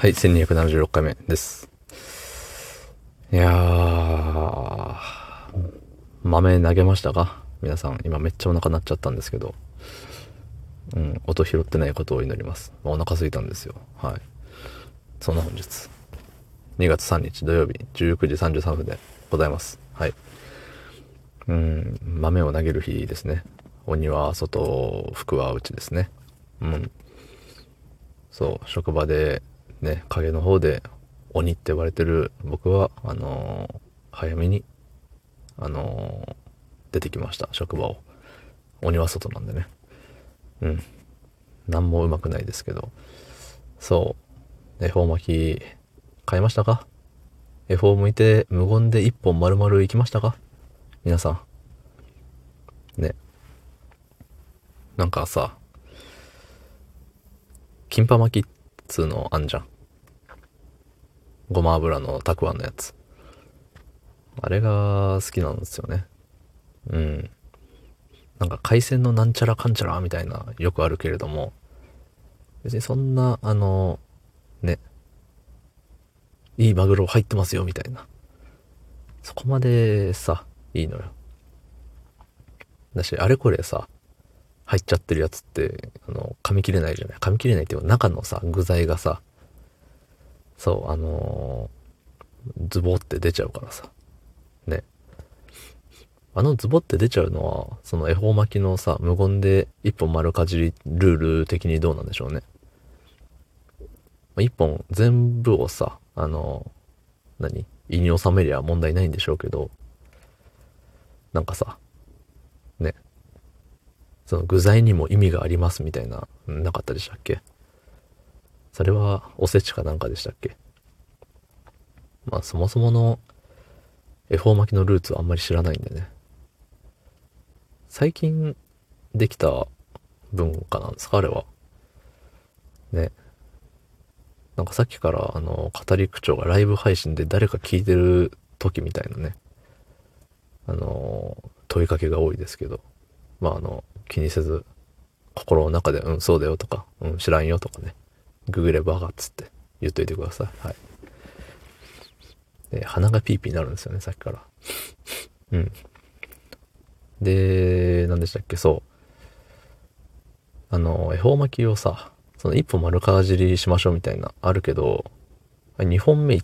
はい、1276回目です。いやー、豆投げましたか？皆さん、今めっちゃお腹鳴っちゃったんですけど、うん、音拾ってないことを祈ります。お腹すいたんですよ。はい。そんな本日、2月3日土曜日、19時33分でございます。はい。うん、豆を投げる日ですね。鬼は外、福は内ですね。うん。そう、職場でね、影の方で鬼って言われてる僕は、あのー、早めに、あのー、出てきました、職場を。鬼は外なんでね。うん。何もうまくないですけど。そう。恵方巻き、買いましたか？恵方向いて無言で一本丸々行きましたか？皆さん。ね。なんかさ、キンパ巻きっつうのあんじゃん。ごま油のたくあんのやつ。あれが好きなんですよね。うん。なんか海鮮のなんちゃらかんちゃらみたいなよくあるけれども、別にそんな、あの、ね、いいマグロ入ってますよみたいな。そこまでさ、いいのよ。だし、あれこれさ、入っちゃってるやつって、あの、噛み切れないじゃない。噛み切れないっていうか、中のさ、具材がさ、そう、あのー、ズボって出ちゃうからさ。ね。あのズボって出ちゃうのは、その恵方巻きのさ、無言で一本丸かじりルール的にどうなんでしょうね。一本全部をさ、あのー、何？胃に収めりゃ問題ないんでしょうけど、なんかさ、その具材にも意味がありますみたいな、なかったでしたっけ？それはおせちかなんかでしたっけ？まあそもそもの恵方巻きのルーツはあんまり知らないんでね。最近できた文化なんですか？あれは。ね。なんかさっきからあの、語り口調がライブ配信で誰か聞いてる時みたいなね。あの、問いかけが多いですけど。まああの、気にせず、心の中で、うん、そうだよとか、うん、知らんよとかね。ググればがっつって言っといてください。はい。で、鼻がピーピーになるんですよね、さっきから。うん。で、何でしたっけ、そう。あの、恵方巻きをさ、その一本丸かじりしましょうみたいな、あるけど、2本目いっ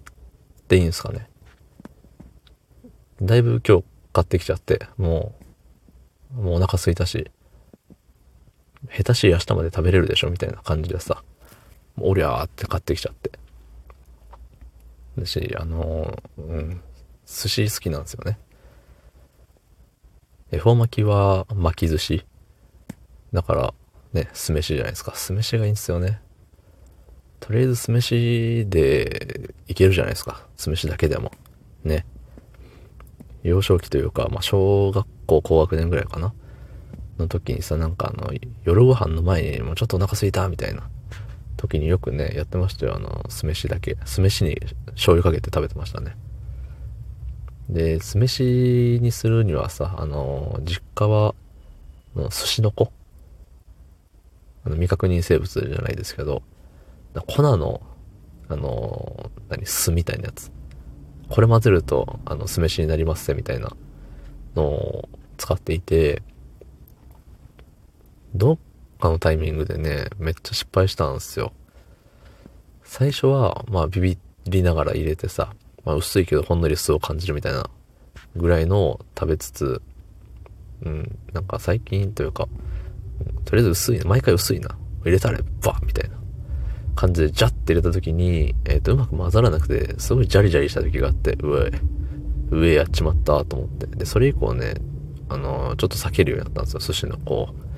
ていいんですかね？だいぶ今日買ってきちゃって、もう、もうお腹すいたし、下手しい明日まで食べれるでしょみたいな感じでさ、おりゃーって買ってきちゃって。だし、あのー、うん、寿司好きなんですよね。恵方巻きは巻き寿司。だから、ね、酢飯じゃないですか。酢飯がいいんですよね。とりあえず酢飯でいけるじゃないですか。酢飯だけでも。ね。幼少期というか、まあ、小学校高学年ぐらいかな。の時にさ、なんかあの、夜ご飯の前にもうちょっとお腹すいたみたいな時によくね、やってましたよ。あの、酢飯だけ。酢飯に醤油かけて食べてましたね。で、酢飯にするにはさ、あの、実家は、の寿司の子あの、未確認生物じゃないですけど、粉の、あの、何、酢みたいなやつ。これ混ぜると、あの、酢飯になりますぜ、みたいなのを使っていて、どっかのタイミングでね、めっちゃ失敗したんですよ。最初は、まあビビりながら入れてさ、まあ薄いけどほんのり酢を感じるみたいなぐらいの食べつつ、うん、なんか最近というか、とりあえず薄いな、毎回薄いな。入れたらバッみたいな感じでジャッて入れた時に、えっ、ー、と、うまく混ざらなくて、すごいジャリジャリした時があって、上、上やっちまったと思って。で、それ以降ね、あのー、ちょっと避けるようになったんですよ、寿司のこう、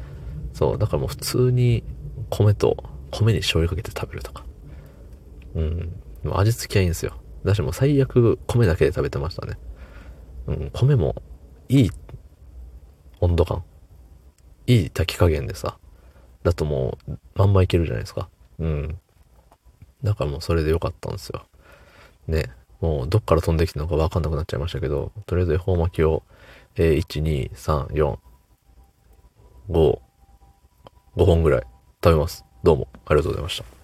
そう、だからもう普通に米と、米に醤油かけて食べるとか。うん。味付きはいいんですよ。だしもう最悪米だけで食べてましたね。うん、米もいい温度感。いい炊き加減でさ。だともう、まんまいけるじゃないですか。うん。だからもうそれで良かったんですよ。ね。もうどっから飛んできたのかわかんなくなっちゃいましたけど、とりあえず恵方巻きを、えー、1、2、3、4、5、5本ぐらい食べます。どうもありがとうございました。